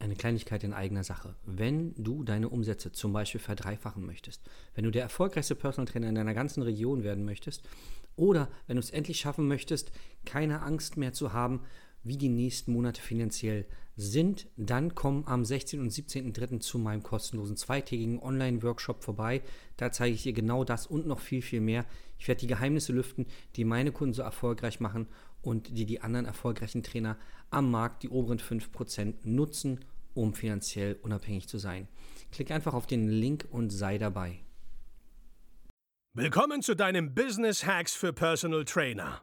eine Kleinigkeit in eigener Sache. Wenn du deine Umsätze zum Beispiel verdreifachen möchtest, wenn du der erfolgreichste Personal Trainer in deiner ganzen Region werden möchtest oder wenn du es endlich schaffen möchtest, keine Angst mehr zu haben, wie die nächsten Monate finanziell sind, dann komm am 16. und 17.03. zu meinem kostenlosen zweitägigen Online-Workshop vorbei. Da zeige ich dir genau das und noch viel, viel mehr. Ich werde die Geheimnisse lüften, die meine Kunden so erfolgreich machen und die die anderen erfolgreichen Trainer am Markt, die oberen 5%, nutzen, um finanziell unabhängig zu sein. Klick einfach auf den Link und sei dabei. Willkommen zu deinem Business Hacks für Personal Trainer.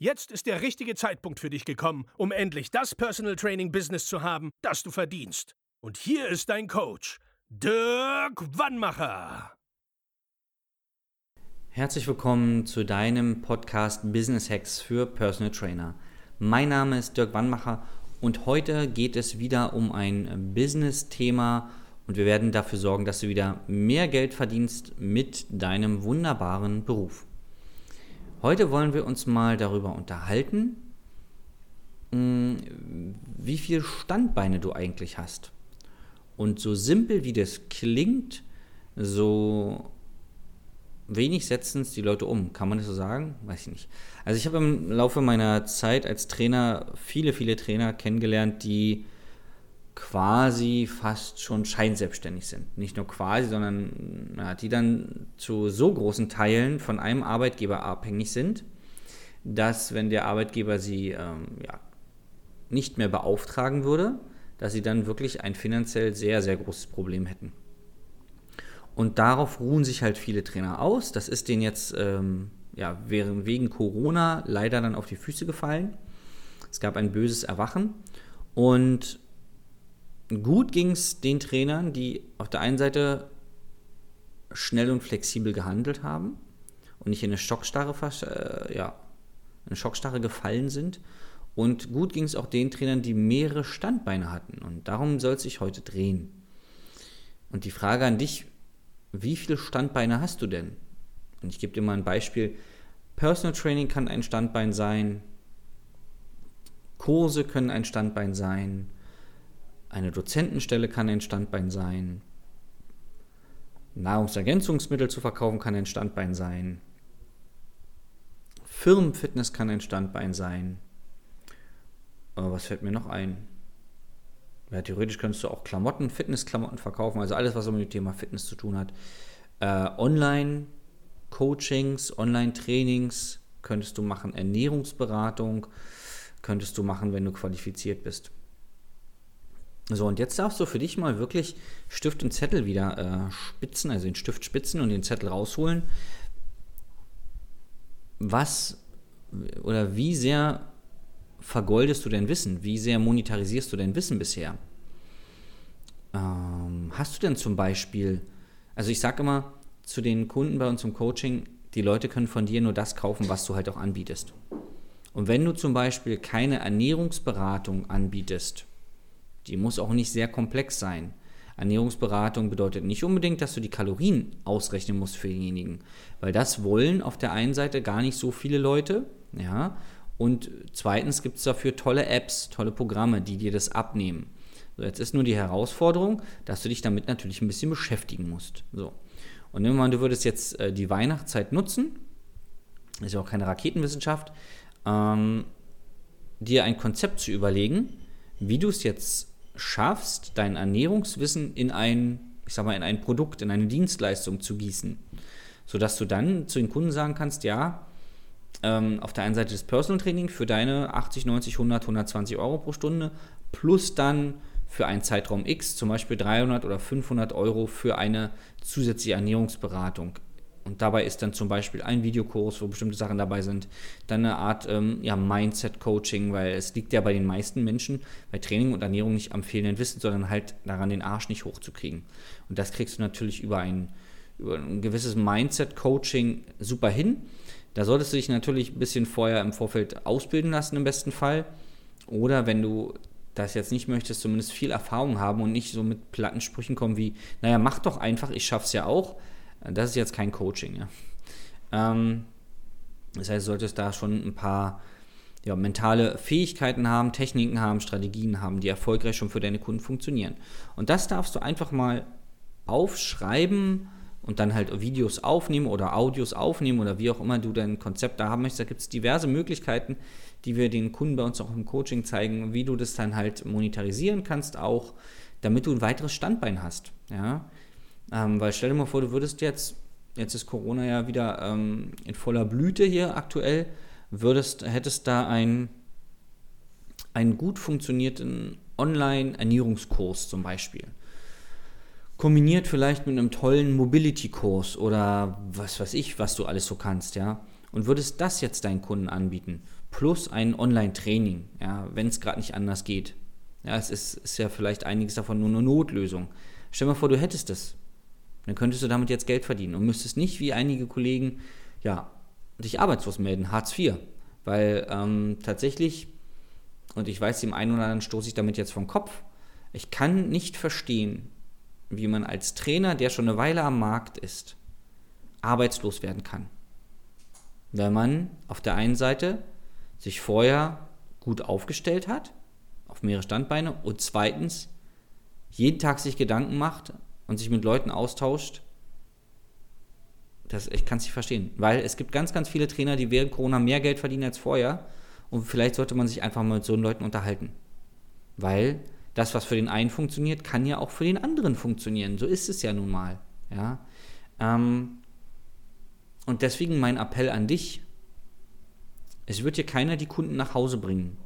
Jetzt ist der richtige Zeitpunkt für dich gekommen, um endlich das Personal Training Business zu haben, das du verdienst. Und hier ist dein Coach, Dirk Wannmacher. Herzlich willkommen zu deinem Podcast Business Hacks für Personal Trainer. Mein Name ist Dirk Wannmacher und heute geht es wieder um ein Business-Thema und wir werden dafür sorgen, dass du wieder mehr Geld verdienst mit deinem wunderbaren Beruf. Heute wollen wir uns mal darüber unterhalten, hm, wie viele Standbeine du eigentlich hast. Und so simpel wie das klingt, so wenig setzen es die Leute um. Kann man das so sagen? Weiß ich nicht. Also ich habe im Laufe meiner Zeit als Trainer viele, viele Trainer kennengelernt, die quasi fast schon scheinselbstständig sind. Nicht nur quasi, sondern ja, die dann zu so großen Teilen von einem Arbeitgeber abhängig sind, dass wenn der Arbeitgeber sie ähm, ja, nicht mehr beauftragen würde, dass sie dann wirklich ein finanziell sehr, sehr großes Problem hätten. Und darauf ruhen sich halt viele Trainer aus. Das ist denen jetzt ähm, ja, wegen Corona leider dann auf die Füße gefallen. Es gab ein böses Erwachen. Und Gut ging es den Trainern, die auf der einen Seite schnell und flexibel gehandelt haben und nicht in eine Schockstarre, äh, ja, eine Schockstarre gefallen sind. Und gut ging es auch den Trainern, die mehrere Standbeine hatten. Und darum soll es sich heute drehen. Und die Frage an dich, wie viele Standbeine hast du denn? Und ich gebe dir mal ein Beispiel. Personal Training kann ein Standbein sein. Kurse können ein Standbein sein. Eine Dozentenstelle kann ein Standbein sein. Nahrungsergänzungsmittel zu verkaufen kann ein Standbein sein. Firmenfitness kann ein Standbein sein. Aber was fällt mir noch ein? Ja, theoretisch könntest du auch Klamotten, Fitnessklamotten verkaufen, also alles, was mit dem Thema Fitness zu tun hat. Äh, Online-Coachings, Online-Trainings könntest du machen, Ernährungsberatung könntest du machen, wenn du qualifiziert bist. So, und jetzt darfst du für dich mal wirklich Stift und Zettel wieder äh, spitzen, also den Stift spitzen und den Zettel rausholen. Was oder wie sehr vergoldest du dein Wissen? Wie sehr monetarisierst du dein Wissen bisher? Ähm, hast du denn zum Beispiel, also ich sage immer zu den Kunden bei uns im Coaching, die Leute können von dir nur das kaufen, was du halt auch anbietest. Und wenn du zum Beispiel keine Ernährungsberatung anbietest, die muss auch nicht sehr komplex sein. Ernährungsberatung bedeutet nicht unbedingt, dass du die Kalorien ausrechnen musst für denjenigen, weil das wollen auf der einen Seite gar nicht so viele Leute, ja. Und zweitens gibt es dafür tolle Apps, tolle Programme, die dir das abnehmen. So, jetzt ist nur die Herausforderung, dass du dich damit natürlich ein bisschen beschäftigen musst. So. Und nehmen wir mal, du würdest jetzt äh, die Weihnachtszeit nutzen, ist ja auch keine Raketenwissenschaft, ähm, dir ein Konzept zu überlegen, wie du es jetzt schaffst, dein Ernährungswissen in ein, ich sag mal, in ein Produkt, in eine Dienstleistung zu gießen. Sodass du dann zu den Kunden sagen kannst, ja, ähm, auf der einen Seite das Personal Training für deine 80, 90, 100, 120 Euro pro Stunde plus dann für einen Zeitraum X, zum Beispiel 300 oder 500 Euro für eine zusätzliche Ernährungsberatung. Und dabei ist dann zum Beispiel ein Videokurs, wo bestimmte Sachen dabei sind, dann eine Art ähm, ja, Mindset-Coaching, weil es liegt ja bei den meisten Menschen bei Training und Ernährung nicht am fehlenden Wissen, sondern halt daran, den Arsch nicht hochzukriegen. Und das kriegst du natürlich über ein über ein gewisses Mindset-Coaching super hin. Da solltest du dich natürlich ein bisschen vorher im Vorfeld ausbilden lassen, im besten Fall. Oder wenn du das jetzt nicht möchtest, zumindest viel Erfahrung haben und nicht so mit platten Sprüchen kommen wie, naja, mach doch einfach, ich schaff's ja auch. Das ist jetzt kein Coaching, ja. Ähm, das heißt, du solltest da schon ein paar ja, mentale Fähigkeiten haben, Techniken haben, Strategien haben, die erfolgreich schon für deine Kunden funktionieren. Und das darfst du einfach mal aufschreiben und dann halt Videos aufnehmen oder Audios aufnehmen oder wie auch immer du dein Konzept da haben möchtest. Da gibt es diverse Möglichkeiten, die wir den Kunden bei uns auch im Coaching zeigen, wie du das dann halt monetarisieren kannst, auch damit du ein weiteres Standbein hast. Ja? Ähm, weil stell dir mal vor, du würdest jetzt, jetzt ist Corona ja wieder ähm, in voller Blüte hier aktuell, würdest, hättest da ein, einen gut funktionierten Online-Ernährungskurs zum Beispiel. Kombiniert vielleicht mit einem tollen Mobility-Kurs oder was weiß ich, was du alles so kannst, ja. Und würdest das jetzt deinen Kunden anbieten, plus ein Online-Training, ja, wenn es gerade nicht anders geht. Ja, es ist, ist ja vielleicht einiges davon nur eine Notlösung. Stell dir mal vor, du hättest das. Dann könntest du damit jetzt Geld verdienen und müsstest nicht wie einige Kollegen, ja, dich arbeitslos melden, Hartz IV. Weil ähm, tatsächlich, und ich weiß, dem einen oder anderen stoße ich damit jetzt vom Kopf, ich kann nicht verstehen, wie man als Trainer, der schon eine Weile am Markt ist, arbeitslos werden kann. Wenn man auf der einen Seite sich vorher gut aufgestellt hat, auf mehrere Standbeine, und zweitens jeden Tag sich Gedanken macht und sich mit Leuten austauscht, das, ich kann es nicht verstehen, weil es gibt ganz, ganz viele Trainer, die während Corona mehr Geld verdienen als vorher. Und vielleicht sollte man sich einfach mal mit so Leuten unterhalten. Weil das, was für den einen funktioniert, kann ja auch für den anderen funktionieren. So ist es ja nun mal. Ja? Ähm, und deswegen mein Appell an dich. Es wird dir keiner die Kunden nach Hause bringen.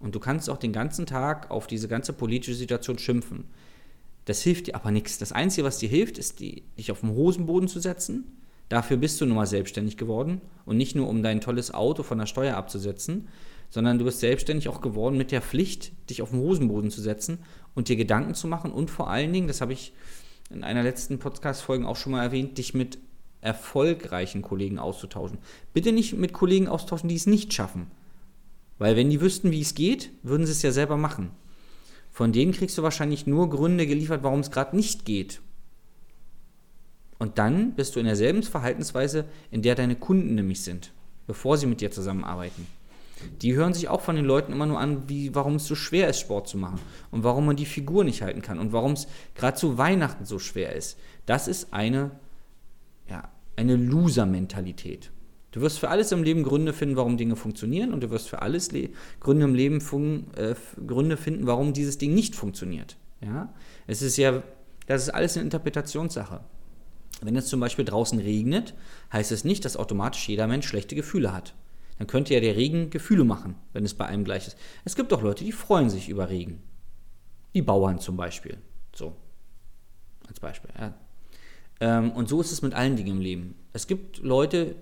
Und du kannst auch den ganzen Tag auf diese ganze politische Situation schimpfen. Das hilft dir aber nichts. Das Einzige, was dir hilft, ist, die, dich auf den Hosenboden zu setzen Dafür bist du nun mal selbstständig geworden und nicht nur, um dein tolles Auto von der Steuer abzusetzen, sondern du bist selbstständig auch geworden mit der Pflicht, dich auf den Hosenboden zu setzen und dir Gedanken zu machen und vor allen Dingen, das habe ich in einer letzten Podcast-Folge auch schon mal erwähnt, dich mit erfolgreichen Kollegen auszutauschen. Bitte nicht mit Kollegen austauschen, die es nicht schaffen. Weil wenn die wüssten, wie es geht, würden sie es ja selber machen. Von denen kriegst du wahrscheinlich nur Gründe geliefert, warum es gerade nicht geht. Und dann bist du in derselben Verhaltensweise, in der deine Kunden nämlich sind, bevor sie mit dir zusammenarbeiten. Die hören sich auch von den Leuten immer nur an, wie, warum es so schwer ist, Sport zu machen und warum man die Figur nicht halten kann und warum es gerade zu Weihnachten so schwer ist. Das ist eine, ja, eine Loser-Mentalität. Du wirst für alles im Leben Gründe finden, warum Dinge funktionieren und du wirst für alles Le Gründe im Leben äh, Gründe finden, warum dieses Ding nicht funktioniert. Ja? Es ist ja, das ist alles eine Interpretationssache. Wenn es zum Beispiel draußen regnet, heißt es nicht, dass automatisch jeder Mensch schlechte Gefühle hat. Dann könnte ja der Regen Gefühle machen, wenn es bei einem gleich ist. Es gibt auch Leute, die freuen sich über Regen. Die Bauern zum Beispiel. So. Als Beispiel. Ja. Ähm, und so ist es mit allen Dingen im Leben. Es gibt Leute,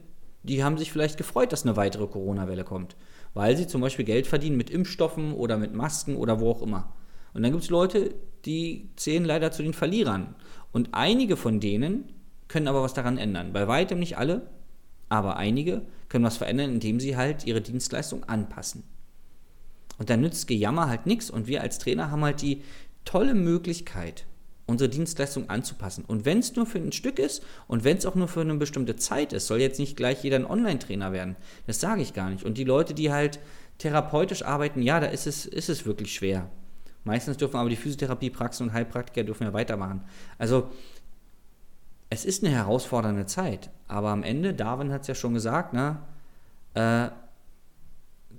die haben sich vielleicht gefreut, dass eine weitere Corona-Welle kommt, weil sie zum Beispiel Geld verdienen mit Impfstoffen oder mit Masken oder wo auch immer. Und dann gibt es Leute, die zählen leider zu den Verlierern. Und einige von denen können aber was daran ändern. Bei weitem nicht alle, aber einige können was verändern, indem sie halt ihre Dienstleistung anpassen. Und dann nützt Gejammer halt nichts und wir als Trainer haben halt die tolle Möglichkeit, unsere Dienstleistung anzupassen. Und wenn es nur für ein Stück ist und wenn es auch nur für eine bestimmte Zeit ist, soll jetzt nicht gleich jeder ein Online-Trainer werden. Das sage ich gar nicht. Und die Leute, die halt therapeutisch arbeiten, ja, da ist es, ist es wirklich schwer. Meistens dürfen aber die Physiotherapiepraxen und Heilpraktiker dürfen ja weitermachen. Also es ist eine herausfordernde Zeit, aber am Ende, Darwin hat es ja schon gesagt, ne, äh,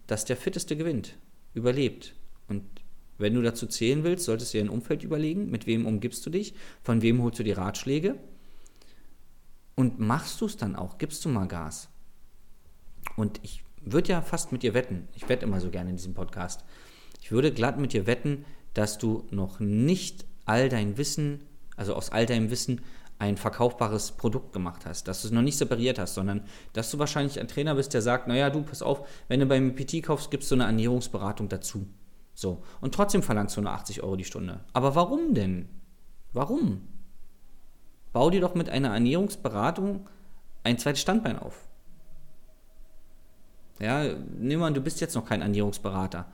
dass der Fitteste gewinnt, überlebt. Wenn du dazu zählen willst, solltest du dir ein Umfeld überlegen, mit wem umgibst du dich, von wem holst du die Ratschläge? Und machst du es dann auch, gibst du mal Gas. Und ich würde ja fast mit dir wetten, ich wette immer so gerne in diesem Podcast, ich würde glatt mit dir wetten, dass du noch nicht all dein Wissen, also aus all deinem Wissen, ein verkaufbares Produkt gemacht hast, dass du es noch nicht separiert hast, sondern dass du wahrscheinlich ein Trainer bist, der sagt, naja, du, pass auf, wenn du beim PT kaufst, gibst du eine Ernährungsberatung dazu. So. Und trotzdem verlangst du nur 80 Euro die Stunde. Aber warum denn? Warum? bau dir doch mit einer Ernährungsberatung ein zweites Standbein auf. Ja, nimm mal, du bist jetzt noch kein Ernährungsberater.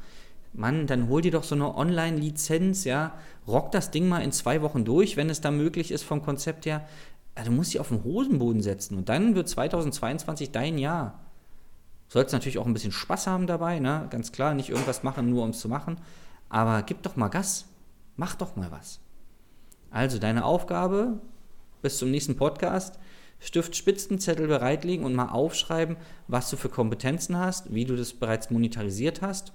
Mann, dann hol dir doch so eine Online-Lizenz, ja, rock das Ding mal in zwei Wochen durch, wenn es da möglich ist vom Konzept her. Ja, du musst dich auf den Hosenboden setzen und dann wird 2022 dein Jahr. Sollst natürlich auch ein bisschen Spaß haben dabei, ne? ganz klar, nicht irgendwas machen, nur um es zu machen, aber gib doch mal Gas, mach doch mal was. Also deine Aufgabe bis zum nächsten Podcast, Stift, Spitzenzettel bereitlegen und mal aufschreiben, was du für Kompetenzen hast, wie du das bereits monetarisiert hast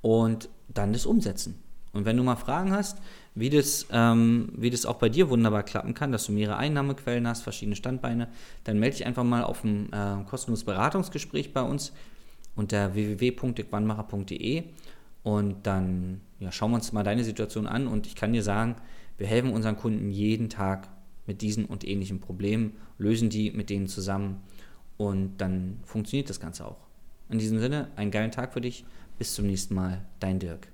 und dann das umsetzen. Und wenn du mal Fragen hast, wie das, ähm, wie das auch bei dir wunderbar klappen kann, dass du mehrere Einnahmequellen hast, verschiedene Standbeine, dann melde dich einfach mal auf ein äh, kostenloses Beratungsgespräch bei uns unter www.dickwanmacher.de und dann ja, schauen wir uns mal deine Situation an und ich kann dir sagen, wir helfen unseren Kunden jeden Tag mit diesen und ähnlichen Problemen, lösen die mit denen zusammen und dann funktioniert das Ganze auch. In diesem Sinne, einen geilen Tag für dich. Bis zum nächsten Mal, dein Dirk.